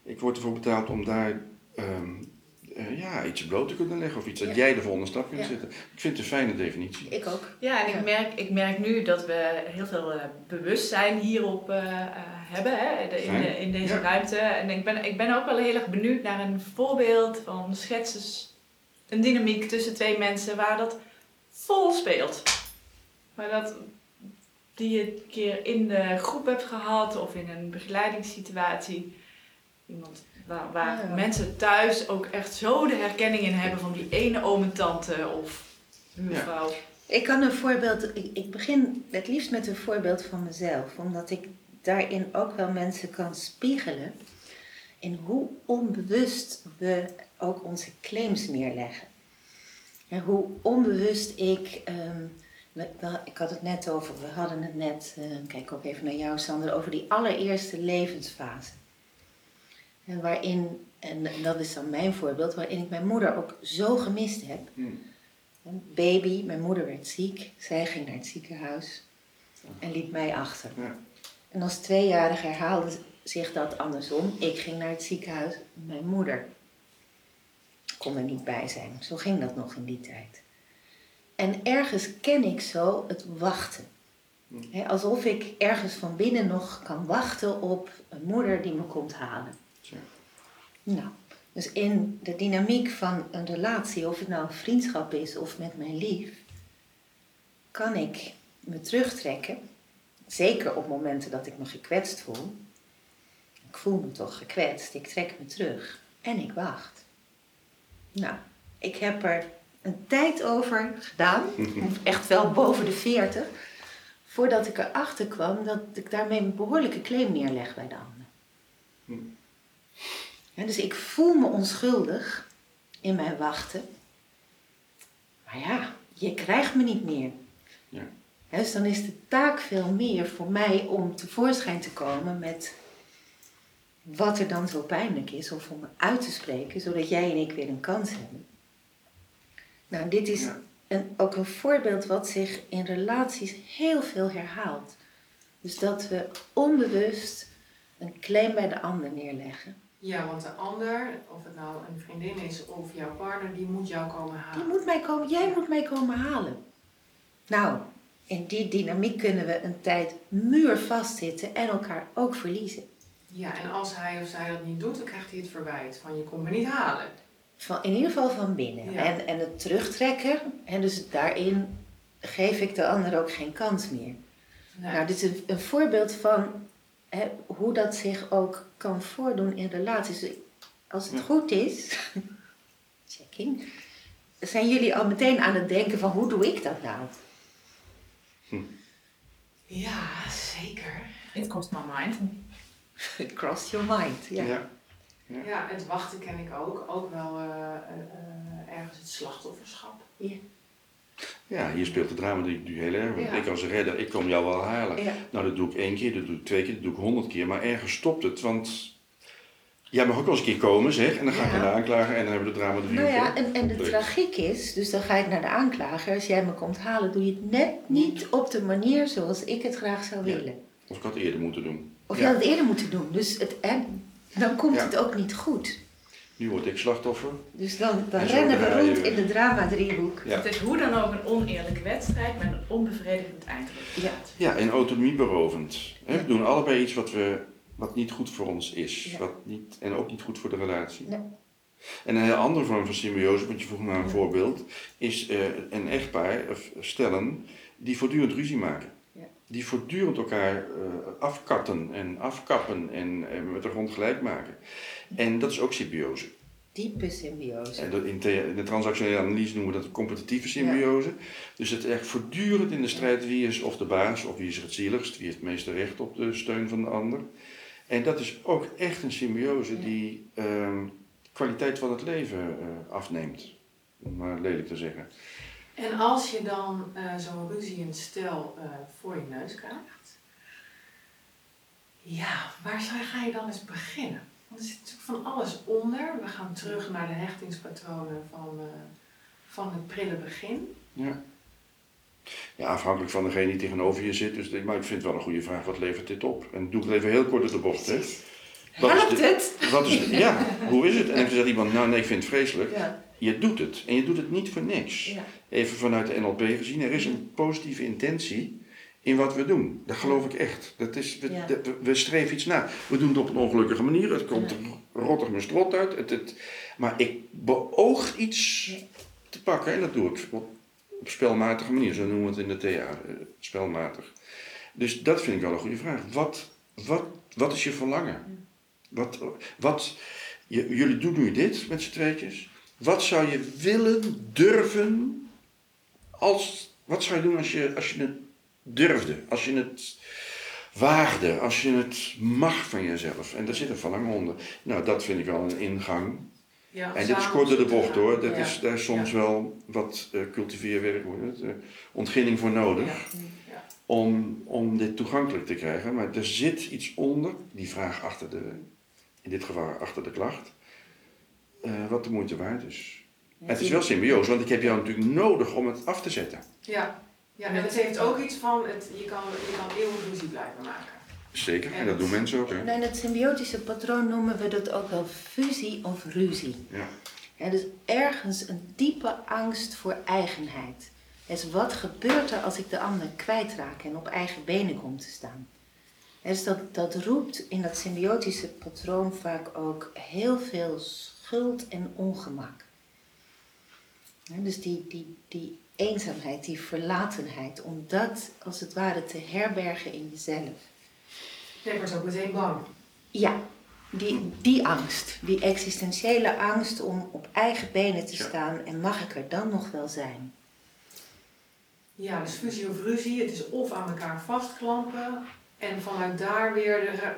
Ik word ervoor betaald om daar... ehm, eh, ja, iets bloot te kunnen leggen of iets dat Ja. jij de volgende stap kunt Ja. zetten. Ik vind het een fijne definitie. Ik ook. Ja, en Ja. ik merk, ik merk nu dat we heel veel eh, bewustzijn hierop eh, hebben hè, de- in, de- in deze Ja. ruimte. En ik ben, ik ben ook wel heel erg benieuwd naar een voorbeeld van schetses, een dynamiek tussen twee mensen waar dat vol speelt. Maar dat die je een keer in de groep hebt gehad of in een begeleidingssituatie. Iemand waar, waar Ja. mensen thuis ook echt zo de herkenning in hebben van die ene oom en tante of buurvrouw. Ik kan een voorbeeld, ik, ik begin het liefst met een voorbeeld van mezelf, omdat ik daarin ook wel mensen kan spiegelen in hoe onbewust we ook onze claims neerleggen. En hoe onbewust ik, ehm, we- we- ik had het net over, we hadden het net, eh, kijk ook even naar jou Sander, over die allereerste levensfase. En waarin, en dat is dan mijn voorbeeld, waarin ik mijn moeder ook zo gemist heb. Een baby, mijn moeder werd ziek, zij ging naar het ziekenhuis en liet mij achter. Ja. En als tweejarige herhaalde zich dat andersom. Ik ging naar het ziekenhuis, mijn moeder kon er niet bij zijn. Zo ging dat nog in die tijd. En ergens ken ik zo het wachten. Hè, alsof ik ergens van binnen nog kan wachten op een moeder die me komt halen. Tja. Nou, dus in de dynamiek van een relatie, of het nou een vriendschap is of met mijn lief, kan ik me terugtrekken. Zeker op momenten dat ik me gekwetst voel. Ik voel me toch gekwetst, ik trek me terug en ik wacht. Nou, ik heb er een tijd over gedaan, echt wel boven de 40, voordat ik erachter kwam dat ik daarmee een behoorlijke claim neerleg bij de ander. Dus ik voel me onschuldig in mijn wachten. Maar ja, je krijgt me niet meer. Ja. Ja, dus dan is de taak veel meer voor mij om tevoorschijn te komen met wat er dan zo pijnlijk is, of om uit te spreken, zodat jij en ik weer een kans hebben. Nou, dit is Ja. een, ook een voorbeeld wat zich in relaties heel veel herhaalt. Dus dat we onbewust een claim bij de ander neerleggen. Ja, want de ander, of het nou een vriendin is of jouw partner, die moet jou komen Die halen. moet mij komen, jij moet mij komen halen. Nou, in die dynamiek kunnen we een tijd muurvast zitten en elkaar ook verliezen. Ja, en als hij of zij dat niet doet, dan krijgt hij het verwijt van je komt me niet halen. Van, in ieder geval van binnen. Ja. En, en het terugtrekken, en dus daarin geef ik de ander ook geen kans meer. Nee. Nou, dit is een, een voorbeeld van hoe dat zich ook kan voordoen in relaties. Als het Ja. goed is, checking, zijn jullie al meteen aan het denken van hoe doe ik dat nou? Ja, zeker. It cost my mind. Cross your mind. Ja. Ja. Ja, het wachten ken ik ook. Ook wel eh, eh, eh, ergens het slachtofferschap. ja, hier speelt het drama die heel erg. Want Ja. ik als redder, ik kom jou wel halen. Ja. Nou, dat doe ik één keer, dat doe ik twee keer, dat doe ik honderd keer. Maar ergens stopt het, want jij mag ook wel eens een keer komen, zeg. En dan ga ik Ja. naar de aanklager en dan hebben we de drama drie Nou ja, en, en de tragiek is, dus dan ga ik naar de aanklager. Als jij me komt halen, doe je het net niet op de manier zoals ik het graag zou Ja. willen. Of ik had het eerder moeten doen. Of Ja. je had het eerder moeten doen. Dus het, en dan komt Ja. het ook niet goed. Nu word ik slachtoffer. Dus dan, dan rennen we rond in de drama-driehoek. Ja. Het is hoe dan ook een oneerlijke wedstrijd met een onbevredigend eindresultaat. Ja, en autonomieberovend. Hè, Ja. We doen allebei iets wat, we, wat niet goed voor ons is. Ja. Wat niet, en ook niet goed voor de relatie. Nee. En een heel andere vorm van symbiose, want je vroeg naar een Ja. voorbeeld, is eh, een echtpaar of stellen die voortdurend ruzie maken. Ja. Die voortdurend elkaar eh, afkatten en afkappen en eh, met de grond gelijk maken. En dat is ook symbiose. Diepe symbiose. En dat in, de transactionele analyse noemen we dat competitieve symbiose. Dus het echt voortdurend in de strijd wie is of de baas, of wie is het zieligst, wie heeft het meeste recht op de steun van de ander. En dat is ook echt een symbiose Ja. die ehm, kwaliteit van het leven eh, afneemt. Om maar lelijk te zeggen. En als je dan eh, zo'n ruzie in stel eh, voor je neus krijgt, ja, waar zou- ga je dan eens beginnen? Want er zit natuurlijk van alles onder. We gaan terug naar de hechtingspatronen van, eh, van het prille begin. Ja. ja, afhankelijk van degene die tegenover je zit. Dus, ik- maar ik vind het wel een goede vraag, wat levert dit op? En doe ik het even heel kort door de bocht. Hè? Wat is Helpt het? Wat is het? Ja, hoe is het? En dan zegt iemand, nou nee, ik vind het vreselijk. Ja. Je doet het. En je doet het niet voor niks. Ja. Even vanuit de NLP gezien, er is een positieve intentie in wat we doen. Dat geloof ik echt. Dat is, we, Ja. dat- we- we streven iets na. We doen het op een ongelukkige manier. Het komt Ja. er rottig mijn strot uit. Het, het, maar ik beoog iets Ja. te pakken. En dat doe ik op, op spelmatige manier. Zo noemen we het in de TA. eh, Spelmatig. Dus dat vind ik wel een goede vraag. Wat, wat, wat is je verlangen? Wat, wat, je, jullie doen nu dit met z'n tweetjes. Wat zou je willen, durven, als, wat zou je doen als je, als je het durfde, als je het waagde, als je het mag van jezelf? En daar zit een verlangen onder. Nou, dat vind ik wel een ingang. Ja, En dit is samen kort door de bocht hoor. Dat Ja. is, daar is soms wel wat eh, cultiveerwerk, hoe het, eh, ontginning voor nodig. Om, om dit toegankelijk te krijgen. Maar er zit iets onder, die vraag achter de, in dit geval achter de klacht, eh, wat de moeite waard is. Het is wel symbioos, want ik heb jou natuurlijk nodig om het af te zetten. Ja. Ja, en het heeft ook iets van, het, je, kan, je kan eeuwig ruzie blijven maken. Zeker, en dat doen mensen ook. Hè? En in het symbiotische patroon noemen we dat ook wel fusie of ruzie. Ja. Ja, dus ergens een diepe angst voor eigenheid. Dus wat gebeurt er als ik de ander kwijtraak en op eigen benen kom te staan? Dus dat, dat roept in dat symbiotische patroon vaak ook heel veel schuld en ongemak. Ja, Dus die, die, die eenzaamheid, die verlatenheid, om dat als het ware te herbergen in jezelf. Nee, word ook meteen bang. Ja, die, die angst, die existentiële angst om op eigen benen te Ja. staan en mag ik er dan nog wel zijn? Ja, dus fusie of ruzie, het is of aan elkaar vastklampen en vanuit daar weer de,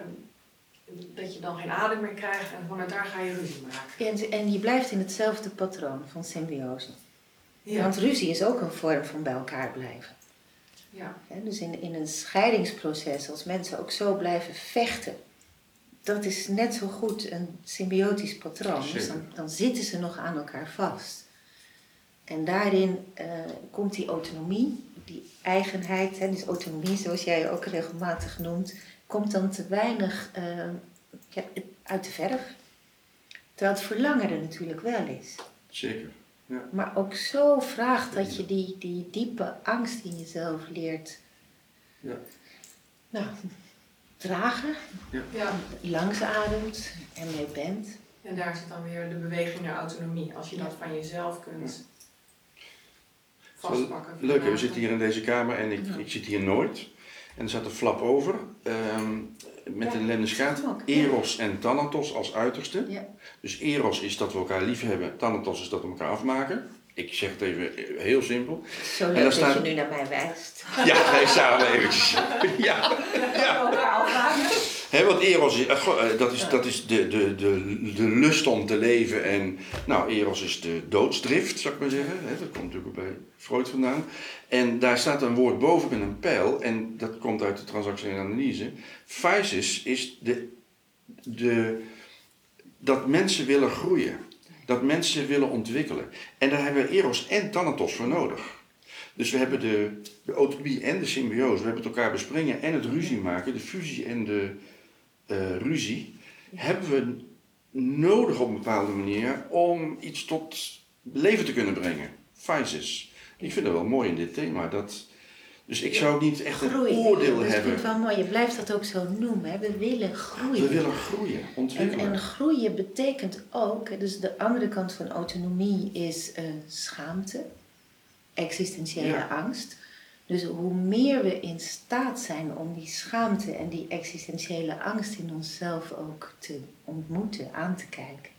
dat je dan geen adem meer krijgt en vanuit daar ga je ruzie maken. En, en je blijft in hetzelfde patroon van symbiose. Ja, Want ruzie is ook een vorm van bij elkaar blijven. ja. Hè, Dus in, in een scheidingsproces, als mensen ook zo blijven vechten, dat is net zo goed een symbiotisch patroon. Dus dan, dan zitten ze nog aan elkaar vast. En daarin eh, komt die autonomie, die eigenheid, hè, dus autonomie zoals jij ook regelmatig noemt, komt dan te weinig eh, ja, uit de verf. Terwijl het verlangen er natuurlijk wel is. Zeker. Ja. Maar ook zo vraagt dat je die, die diepe angst in jezelf leert. Ja. Nou, dragen, Ja. langs ademt en mee bent. En daar zit dan weer de beweging naar autonomie. Als je dat van jezelf kunt vastpakken. Leuk, hè? we zitten hier in deze kamer en ik, ik zit hier nooit. En er staat een flap over, ehm, met Ja, een lemniscaat, ook, ja. Eros en Thanatos als uiterste. Ja. Dus Eros is dat we elkaar lief hebben, Thanatos is dat we elkaar afmaken. Ik zeg het even eh, heel simpel. Zo En daar dat staat- je nu naar mij wijst. Ja, nee, samen eventjes. Ja, Hè, want Eros is, eh, eh, dat is, dat is de, de, de, de lust om te leven. En nou, Eros is de doodsdrift, zou ik maar zeggen. Dat komt natuurlijk bij Freud vandaan. En daar staat een woord boven met een pijl. En dat komt uit de transactionele analyse. Physis is de, de, dat mensen willen groeien. Dat mensen willen ontwikkelen. En daar hebben we Eros en Thanatos voor nodig. Dus we hebben de, de autonomie en de symbiose. We hebben het elkaar bespringen en het ruzie maken. De fusie en de eh, ruzie. Hebben we nodig op een bepaalde manier om iets tot leven te kunnen brengen. Physis. Ik vind dat wel mooi in dit thema. Dat, dus ik zou niet echt een oordeel dat hebben. vind ik wel mooi. Je blijft dat ook zo noemen. Hè? We willen groeien. We willen groeien, En, ontwikkelen. en groeien betekent ook, dus de andere kant van autonomie is eh, schaamte, existentiële Ja. angst. Dus hoe meer we in staat zijn om die schaamte en die existentiële angst in onszelf ook te ontmoeten, aan te kijken,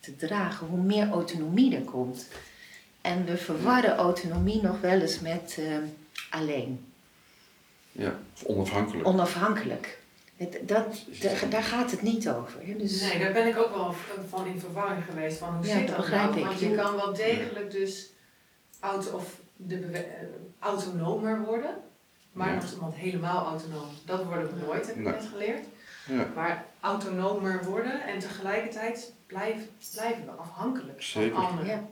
te dragen, hoe meer autonomie er komt. En we verwarren autonomie nog wel eens met eh, alleen, Ja, of onafhankelijk. onafhankelijk. Dat, da- daar gaat het niet over. hè. Dus, Nee, daar ben ik ook wel van in verwarring geweest. Van hoe Ja, zit dat dat begrijp nou? ik. Want je kan wel degelijk dus auto, of de eh, autonomer worden. Maar Ja. nog iemand helemaal autonoom. Dat worden we nooit, heb ik Nee. net geleerd. Ja, Maar autonomer worden en tegelijkertijd blijven, blijven we afhankelijk Zeker. van anderen. ja.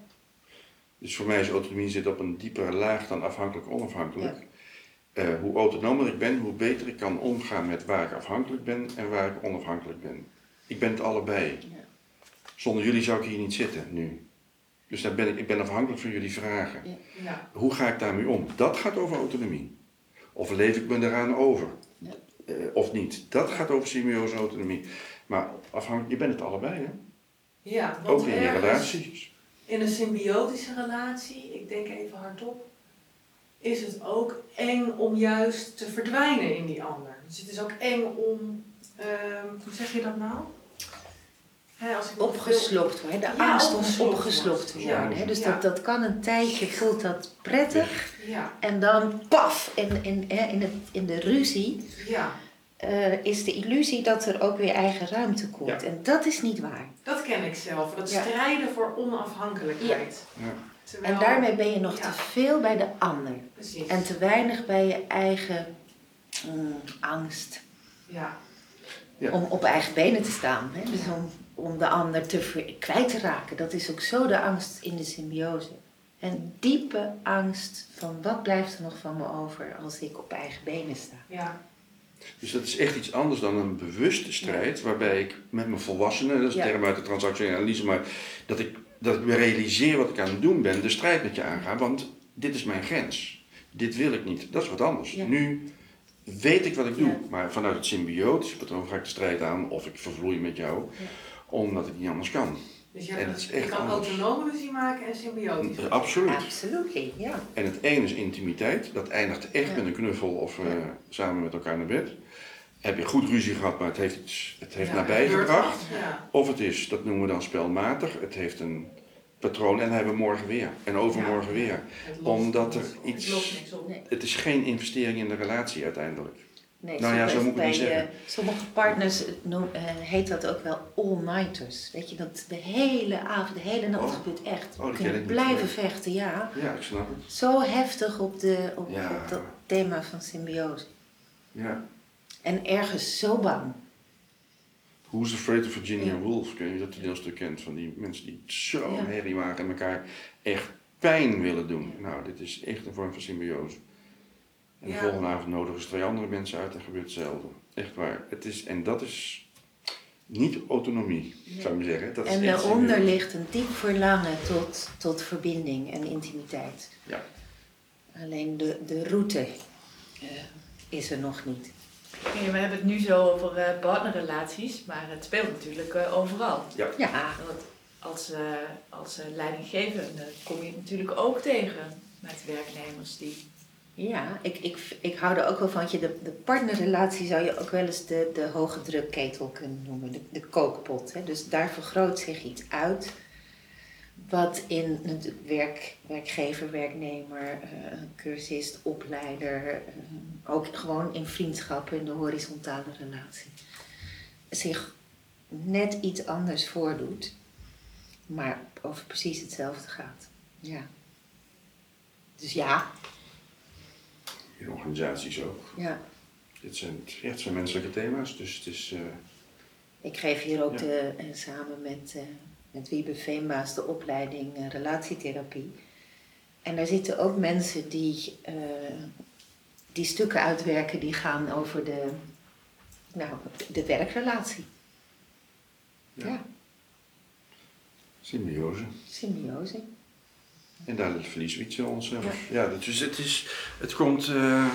dus voor mij is autonomie zit op een diepere laag dan afhankelijk onafhankelijk. Eh, hoe autonomer ik ben, hoe beter ik kan omgaan met waar ik afhankelijk ben en waar ik onafhankelijk ben. Ik ben het allebei. Ja. Zonder jullie zou ik hier niet zitten nu. Dus daar ben ik, ik ben afhankelijk van jullie vragen. Ja. Hoe ga ik daarmee om? Dat gaat over autonomie. Of leef ik me eraan over? Ja. Eh, of niet? Dat gaat over symbiose autonomie. Maar afhankelijk, je bent het allebei, hè? Ja, want Ook in je relaties. In een symbiotische relatie, ik denk even hardop, is het ook eng om juist te verdwijnen in die ander. Dus het is ook eng om, ehm, hoe zeg je dat nou? Hè, als ik nog opgeslokt worden. De Ja, angst om opgeslokt te. Ja, worden. hè. Dus ja. dat, dat kan een tijdje, voelt dat prettig. En dan paf, in, in, hè, in, het, in de ruzie ja, eh, is de illusie dat er ook weer eigen ruimte komt. Ja. En dat is niet waar. dat ken ik zelf. Dat Ja. strijden voor onafhankelijkheid. Ja. Terwijl, En daarmee ben je nog Ja. te veel bij de ander. Precies. En te weinig bij je eigen mm, angst. ja. Ja. Om op eigen benen te staan. Hè? Dus om, om de ander te ver- kwijt te raken. Dat is ook zo de angst in de symbiose. Een diepe angst van wat blijft er nog van me over als ik op eigen benen sta. ja. Dus dat is echt iets anders dan een bewuste strijd, waarbij ik met mijn volwassenen, dat is een Ja. term uit de transactionele analyse, maar dat ik, dat ik me realiseer wat ik aan het doen ben, de strijd met je aanga, want dit is mijn grens. Dit wil ik niet. Dat is wat anders. Ja. Nu weet ik wat ik doe, Ja. maar vanuit het symbiotische patroon ga ik de strijd aan of ik vervloei met jou, Ja. Omdat ik niet anders kan. Dus je, En het is echt je kan anders. autonome ruzie maken en symbiotisch. Absoluut. Absoluut, ja. En het ene is intimiteit, dat eindigt echt Ja. met een knuffel of eh, Ja. samen met elkaar naar bed. Heb je goed ruzie gehad, maar het heeft, iets, het heeft Ja, nabij gebracht. Of het is, dat noemen we dan spelmatig, het heeft een patroon en dan hebben we morgen weer. En overmorgen weer. Het lost Omdat er iets- Het lost niks op. Nee. Het is geen investering in de relatie uiteindelijk. Nee, Nou ja, zo moet ik niet zeggen. eh, sommige partners noem, eh, heet dat ook wel all-nighters. Weet je, dat de hele avond, de hele nacht Oh. gebeurt echt. Oh, kunnen niet, blijven vechten, ja. Ja, ik snap het. Zo heftig op, de, op, Ja. op dat thema van symbiose. Ja. En ergens zo bang. Who's Afraid of Virginia Ja. Woolf? Kun je dat toneelstuk kent van die mensen die zo'n Ja. herrie maken en elkaar echt pijn willen doen. Nou, dit is echt een vorm van symbiose. En de Ja. volgende avond nodigen ze twee andere mensen uit en gebeurt hetzelfde. Echt waar. Het is, en dat is niet autonomie, zou ik maar zeggen. Dat is En echt daaronder ligt een diep verlangen tot, tot verbinding en intimiteit. Ja. Alleen de, de route eh, is er nog niet. Ja, we hebben het nu zo over eh, partnerrelaties, maar het speelt natuurlijk eh, overal. Ja, Want als, eh, als leidinggevende kom je het natuurlijk ook tegen met werknemers die. Ja ik, ik, ik hou er ook wel van. Je, de, de partnerrelatie zou je ook wel eens de, de hoge drukketel kunnen noemen. De, de kookpot. Hè? Dus daar vergroot zich iets uit. Wat in het werk, werkgever, werknemer, eh, cursist, opleider, eh, ook gewoon in vriendschappen, in de horizontale relatie, zich net iets anders voordoet, maar over precies hetzelfde gaat. Ja. Dus ja, In organisaties ook. ja. Dit zijn, ja, het zijn menselijke thema's, dus het is... eh, Ik geef hier ook Ja. de, eh, samen met, eh met Wiebe Veenbaas de opleiding relatietherapie. En daar zitten ook mensen die, die stukken uitwerken die gaan over de, nou, de werkrelatie. Ja. Ja, symbiose. symbiose. En daar verliezen we iets in onszelf. Ja, dus het, is, het komt eh,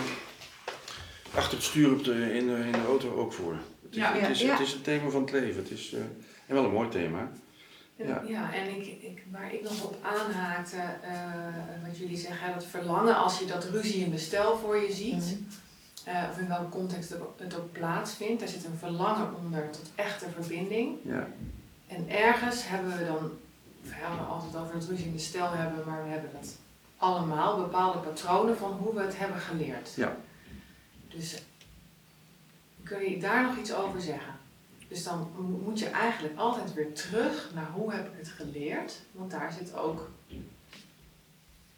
achter het stuur op de, in, de, in de auto ook voor. Het is, Ja. het, is, Ja. het is een thema van het leven. Het is, eh, en wel een mooi thema. Ja. Ja, en ik, ik, waar ik nog op aanhaakte, eh, wat jullie zeggen, dat verlangen als je dat ruzie in de stijl voor je ziet, Mhm. eh, of in welke context het ook- het ook plaatsvindt, daar zit een verlangen onder tot echte verbinding. Ja. En ergens hebben we dan, we hebben altijd over het ruzie in de stijl hebben, maar we hebben dat allemaal, bepaalde patronen van hoe we het hebben geleerd. Ja. Dus kun je daar nog iets over zeggen? Dus dan mo- moet je eigenlijk altijd weer terug naar hoe heb ik het geleerd, want daar zit ook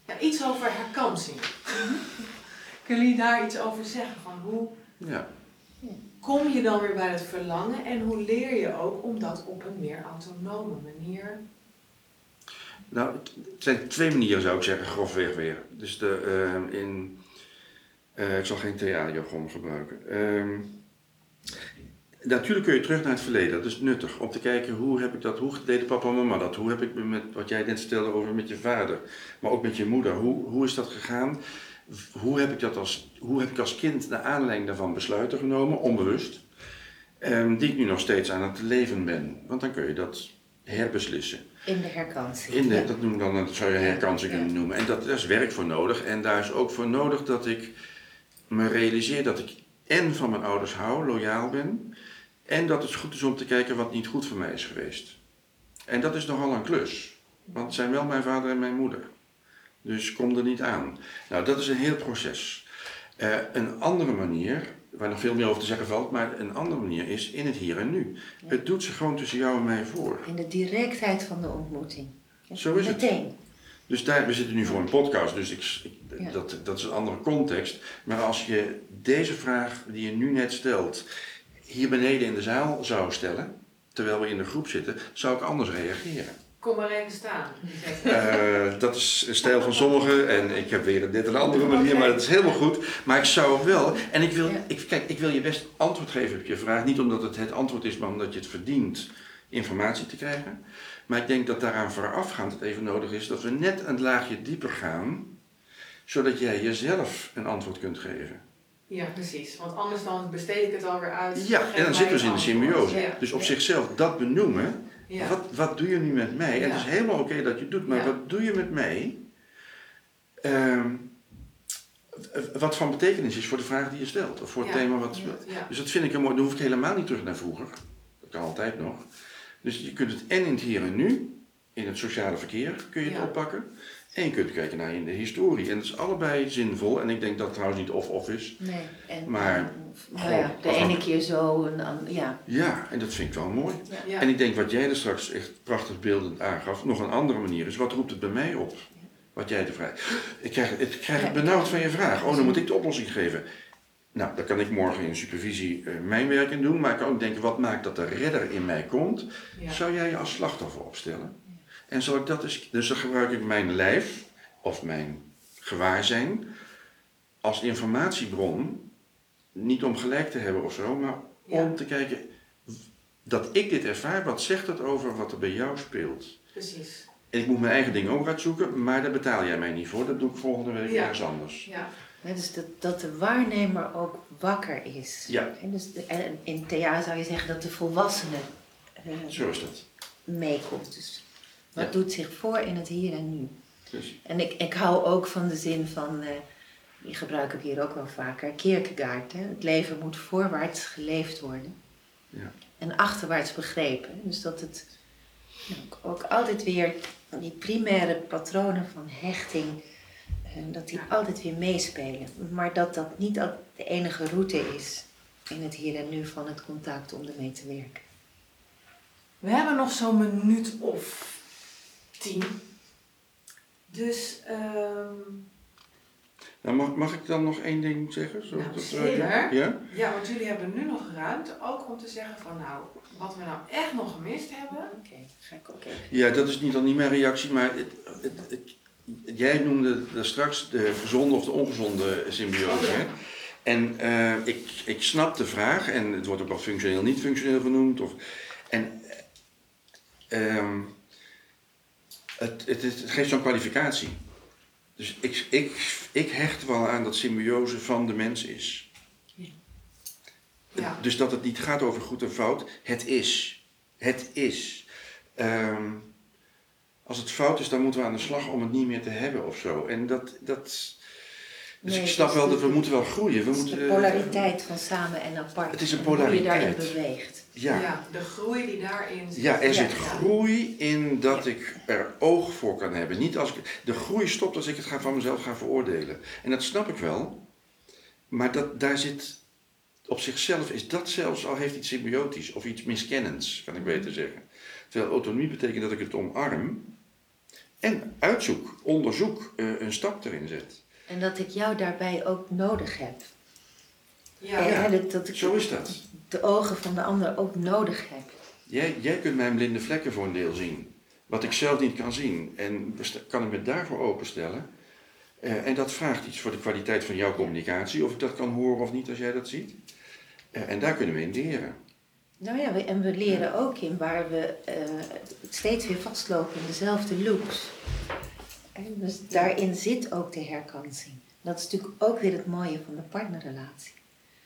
ja, iets over herkansing. Kunnen jullie daar iets over zeggen? Van hoe ja. kom je dan weer bij het verlangen en hoe leer je ook om dat op een meer autonome manier Nou, het zijn twee manieren zou ik zeggen, grofweg weer. Dus de, eh, in, eh, ik zal geen TA-jargon gebruiken. Ehm, natuurlijk kun je terug naar het verleden, dat is nuttig. Om te kijken hoe heb ik dat, hoe deden papa en mama dat? Hoe heb ik me met wat jij net stelde over met je vader, maar ook met je moeder, hoe, hoe is dat gegaan? Hoe heb ik dat als, hoe heb ik als kind naar aanleiding daarvan besluiten genomen, onbewust, ehm, die ik nu nog steeds aan het leven ben? Want dan kun je dat herbeslissen. In de herkansing. In de, Ja. dat, noem ik dan, dat zou je herkansing kunnen noemen. En dat, daar is werk voor nodig. En daar is ook voor nodig dat ik me realiseer dat ik en van mijn ouders hou, loyaal ben. En dat het goed is om te kijken wat niet goed voor mij is geweest. En dat is nogal een klus. Want het zijn wel mijn vader en mijn moeder. Dus kom er niet aan. Nou, dat is een heel proces. Eh, een andere manier, waar nog veel meer over te zeggen valt, maar een andere manier is in het hier en nu. Ja. Het doet zich gewoon tussen jou en mij voor. In de directheid van de ontmoeting. Ja, Zo is het. Meteen. Dus daar, we zitten nu voor een podcast, dus ik, ik- Ja. dat, dat is een andere context. Maar als je deze vraag die je nu net stelt, hier beneden in de zaal zou stellen, terwijl we in de groep zitten, zou ik anders reageren. Kom maar even staan. Eh, dat is een stijl van sommigen en ik heb weer dit een andere manier, maar dat is helemaal goed. Maar ik zou wel, en ik wil, ik, kijk, ik wil je best antwoord geven op je vraag, niet omdat het het antwoord is, maar omdat je het verdient informatie te krijgen. Maar ik denk dat daaraan voorafgaand het even nodig is dat we net een laagje dieper gaan, zodat jij jezelf een antwoord kunt geven. Ja, precies. Want anders dan besteed ik het alweer uit. Ja, en dan zitten we dus in de symbiose. Ja. Dus op zichzelf dat benoemen, Ja. wat, wat doe je nu met mij? En het is helemaal oké dat je het doet, maar wat doe je met mij? Ehm, wat van betekenis is voor de vraag die je stelt, of voor het thema wat. Dus dat vind ik een mooi. Dan hoef ik helemaal niet terug naar vroeger. Dat kan altijd nog. Dus je kunt het en in het hier en nu, in het sociale verkeer, kun je het oppakken. En je kunt kijken naar in de historie. En dat is allebei zinvol. En ik denk dat het trouwens niet of-of is. Nee. En, Maar, en, nou ja, de ene keer zo en dan, ja. Ja, en dat vind ik wel mooi. Ja. En ik denk wat jij er straks echt prachtig beeldend aangaf, nog een andere manier is, wat roept het bij mij op? Wat jij de vraag. Ik krijg, ik krijg het benauwd van je vraag. Oh, dan moet ik de oplossing geven. Nou, dan kan ik morgen in supervisie eh, mijn werk in doen, maar ik kan ook denken, wat maakt dat de redder in mij komt? Ja. Zou jij je als slachtoffer opstellen? En zal ik dat eens, dus dan gebruik ik mijn lijf of mijn gewaarzijn als informatiebron, niet om gelijk te hebben of zo, maar om Ja. te kijken, dat ik dit ervaar, wat zegt dat over wat er bij jou speelt? Precies. En ik moet mijn eigen ding ook uitzoeken, maar daar betaal jij mij niet voor. Dat doe ik volgende week Ja. ergens anders. Ja. Hè, dus dat, dat de waarnemer ook wakker is. Ja. En dus de- en in theater zou je zeggen dat de volwassene eh, Zo is dat. meekomt. Dus wat Ja. doet zich voor in het hier en nu? Dus, En ik, ik hou ook van de zin van, eh, die gebruik ik hier ook wel vaker, Kierkegaard. Hè? Het leven moet voorwaarts geleefd worden ja. en achterwaarts begrepen. Dus dat het nou, ook altijd weer die primaire patronen van hechting, eh, dat die Ja. altijd weer meespelen. Maar dat dat niet altijd de enige route is in het hier en nu van het contact om ermee te werken. We hebben nog zo'n minuut of tien. Dus, ehm, Nou, mag, mag ik dan nog één ding zeggen? Zo, Nou, dat, eh, ja? ja, want jullie hebben nu nog ruimte ook om te zeggen van nou, wat we nou echt nog gemist hebben. Oké, ga ik ook even. ja, dat is niet dan niet mijn reactie, maar het, het, het- jij noemde daar straks de gezonde of de ongezonde symbiose. Oh, ja. hè? En eh, ik, ik snap de vraag, en het wordt ook wel functioneel, niet functioneel genoemd. Of, en ehm, het, het, het, het geeft zo'n kwalificatie. Dus ik, ik, ik hecht wel aan dat symbiose van de mens is. Ja. Dus dat het niet gaat over goed en fout. Het is. Het is. Ehm, als het fout is, dan moeten we aan de slag om het niet meer te hebben of zo. En dat. dat dus Nee, ik snap dus wel dat we moeten wel groeien. We Het is moeten, de polariteit van samen en apart. Het is een en Hoe je daarin polariteit. beweegt. Ja. de groei die daarin zit. Ja, er zit Ja. groei in dat ik er oog voor kan hebben. Niet als ik, de groei stopt als ik het ga van mezelf ga veroordelen. En dat snap ik wel. Maar dat, daar zit, op zichzelf is dat zelfs al heeft iets symbiotisch of iets miskennends, kan ik beter zeggen. Terwijl autonomie betekent dat ik het omarm en uitzoek, onderzoek, eh, een stap erin zet. En dat ik jou daarbij ook nodig heb. Ja, ja. dat, dat ik Zo is dat. de ogen van de ander ook nodig heb. Jij, jij kunt mijn blinde vlekken voor een deel zien. Wat ik zelf niet kan zien. En kan ik me daarvoor openstellen. Eh, en dat vraagt iets voor de kwaliteit van jouw communicatie. Of ik dat kan horen of niet als jij dat ziet. Eh, en daar kunnen we in leren. Nou ja, we- en we leren ook in waar we eh, steeds weer vastlopen in dezelfde loops. Dus daarin zit ook de herkansing. Dat is natuurlijk ook weer het mooie van de partnerrelatie.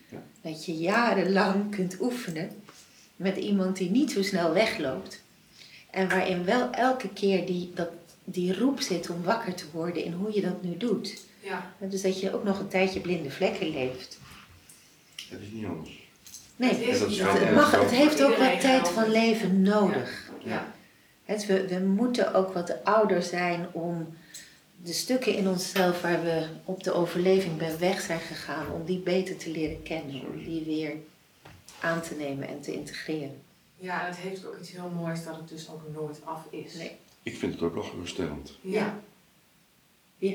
Ja. Dat je jarenlang kunt oefenen met iemand die niet zo snel wegloopt. En waarin wel elke keer die, dat, die roep zit om wakker te worden in hoe je dat nu doet. ja. Dus dat je ook nog een tijdje blinde vlekken leeft. Dat is niet anders. Nee, Het is dat is niet wel het, anders. mag, het heeft ook wat tijd van leven nodig. Ja. Het, we, we moeten ook wat ouder zijn om de stukken in onszelf waar we op de overleving bij weg zijn gegaan, om die beter te leren kennen, om die weer aan te nemen en te integreren. ja, en het heeft ook iets heel moois dat het dus ook nooit af is. Nee. Ik vind het ook wel geruststellend. Ja. Ja.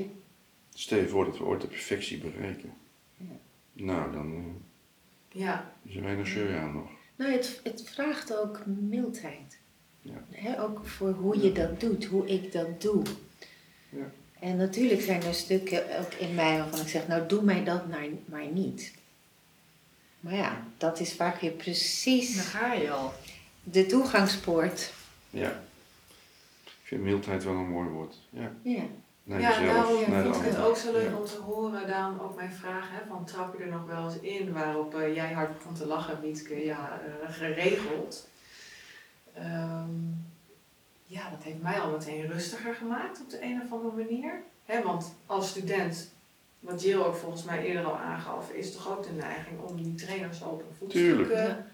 Stel je voor dat we ooit de perfectie bereiken. Ja. Nou, dan eh, Ja. is er weinig zeur aan nog. Nou, het, het vraagt ook mildheid. Ja. Hè, ook voor hoe je dat doet, hoe ik dat doe. Ja. En natuurlijk zijn er stukken ook in mij waarvan ik zeg, nou doe mij dat maar, maar niet. Maar ja, dat is vaak weer Dan precies ga je al. de toegangspoort. Ja. Ik vind mildheid wel een mooi woord. Ja. Ja. Naar ja, jezelf, daarom naar de vond ik het ook zo leuk Ja. om te horen. Daarom ook mijn vraag, hè, van trap je er nog wel eens in? Waarop eh, jij hard begon te lachen, Wietke, ja, eh, geregeld. Ehm, ja, dat heeft mij al meteen rustiger gemaakt op de een of andere manier. Hè, want als student, wat Jill ook volgens mij eerder al aangaf, is toch ook de neiging om die trainers op een voetstuk Tuurlijk. eh, Ja.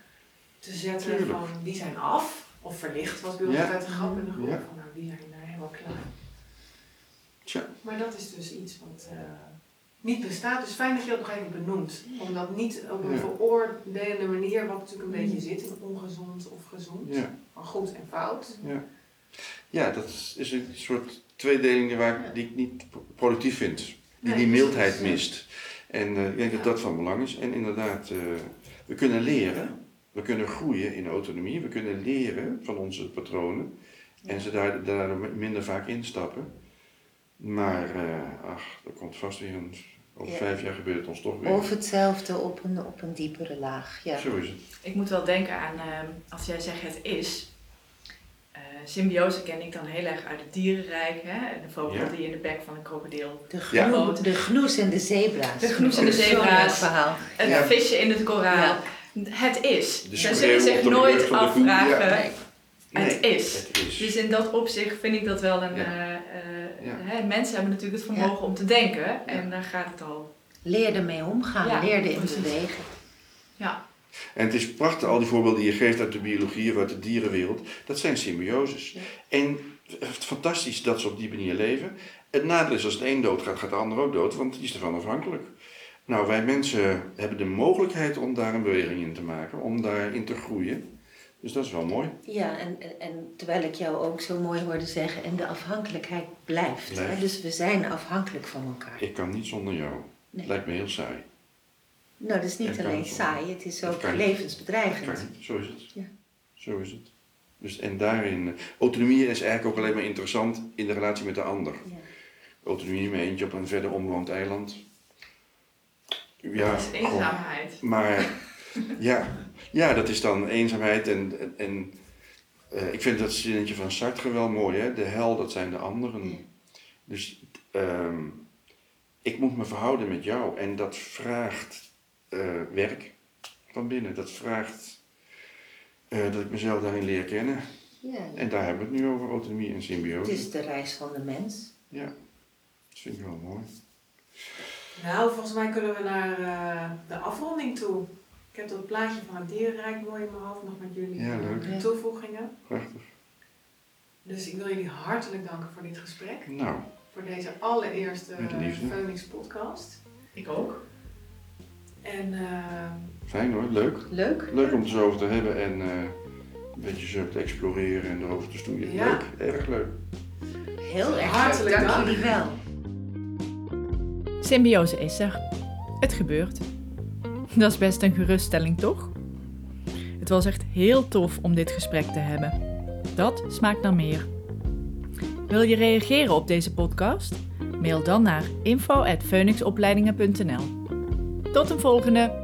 te zetten Tuurlijk. van die zijn af. Of verlicht bij ons Ja. altijd een grap in de groep Ja. van nou die zijn daar helemaal klaar. Tja. Maar dat is dus iets wat eh, niet bestaat. Dus fijn dat je dat nog even benoemt. Omdat niet op een Ja. veroordelende manier, wat natuurlijk een beetje zit in ongezond of gezond, Ja. van goed en fout. Ja. Ja, dat is- is een soort tweedeling waar die ik niet pro- productief vind. Die Nee, die mildheid precies. mist. En eh, ik denk dat dat van belang is. En inderdaad, eh, we kunnen leren. We kunnen groeien in autonomie. We kunnen leren van onze patronen. En ze daar, daar minder vaak instappen. Maar, eh, ach, er komt vast weer een Over Ja. vijf jaar gebeurt het ons toch weer. Of hetzelfde op een, op een diepere laag. Ja. Zo is het. Ik moet wel denken aan, ehm, als jij zegt het is. Eh, symbiose ken ik dan heel erg uit het dierenrijk. Hè? De vogel Ja. die in de bek van een krokodil. De, Ja. gnoe, de gnoes en de zebra's. De gnoes en de zebra's. verhaal. Het Ja. visje in het koraal. Ja. Het is. De Ze zullen zich nooit afvragen. Ja. Nee. Het is. Het is. Dus in dat opzicht vind ik dat wel een. Ja. eh, eh, Ja. hè, mensen hebben natuurlijk het vermogen om te denken. En daar gaat het al. Leer ermee omgaan, Ja, leer erin bewegen. Ja. En het is prachtig, al die voorbeelden die je geeft uit de biologie of uit de dierenwereld, dat zijn symbioses. Ja. En het fantastisch dat ze op die manier leven. Het nadeel is als het een doodgaat, gaat de ander ook dood, want die is ervan afhankelijk. Nou, wij mensen hebben de mogelijkheid om daar een beweging in te maken, om daarin te groeien. Dus dat is wel mooi. Ja, en, en, en terwijl ik jou ook zo mooi hoorde zeggen, en de afhankelijkheid blijft. Blijft. Hè? Dus we zijn afhankelijk van elkaar. Ik kan niet zonder jou. Nee. Lijkt me heel saai. Nou, dat is niet alleen saai, het is ook levensbedreigend. Zo is het. Ja. Zo is het. Dus, en daarin, eh, autonomie is eigenlijk ook alleen maar interessant in de relatie met de ander. Ja. autonomie met eentje op een verder onbewoond eiland. Ja, dat is eenzaamheid. maar ja, ja, dat is dan eenzaamheid. En, en, en, eh, ik vind dat zinnetje van Sartre wel mooi, hè? de hel, dat zijn de anderen. Ja. Dus ehm, ik moet me verhouden met jou en dat vraagt eh, werk van binnen. Dat vraagt eh, dat ik mezelf daarin leer kennen. Ja, En daar hebben we het nu over, autonomie en het symbiose. is de reis van de mens. Ja, dat vind ik wel mooi. Nou, volgens mij kunnen we naar eh, de afronding toe. Ik heb dat plaatje van het dierenrijk mooi in mijn hoofd nog met jullie Ja, leuk. Toevoegingen. Prachtig. Dus ik wil jullie hartelijk danken voor dit gesprek. Nou, Voor deze allereerste. Phoenix podcast. Ik ook. En eh, fijn hoor, leuk. Leuk? Leuk om het zo over te hebben en eh, een beetje zo te exploreren en erover te stoeien. Ja. Leuk, erg leuk. Heel erg Hartelijk leuk. Dank dank. jullie wel. Symbiose is er. Het gebeurt. Dat is best een geruststelling, toch? Het was echt heel tof om dit gesprek te hebben. Dat smaakt naar meer. Wil je reageren op deze podcast? Mail dan naar info.phoenixopleidingen.nl. Tot een volgende!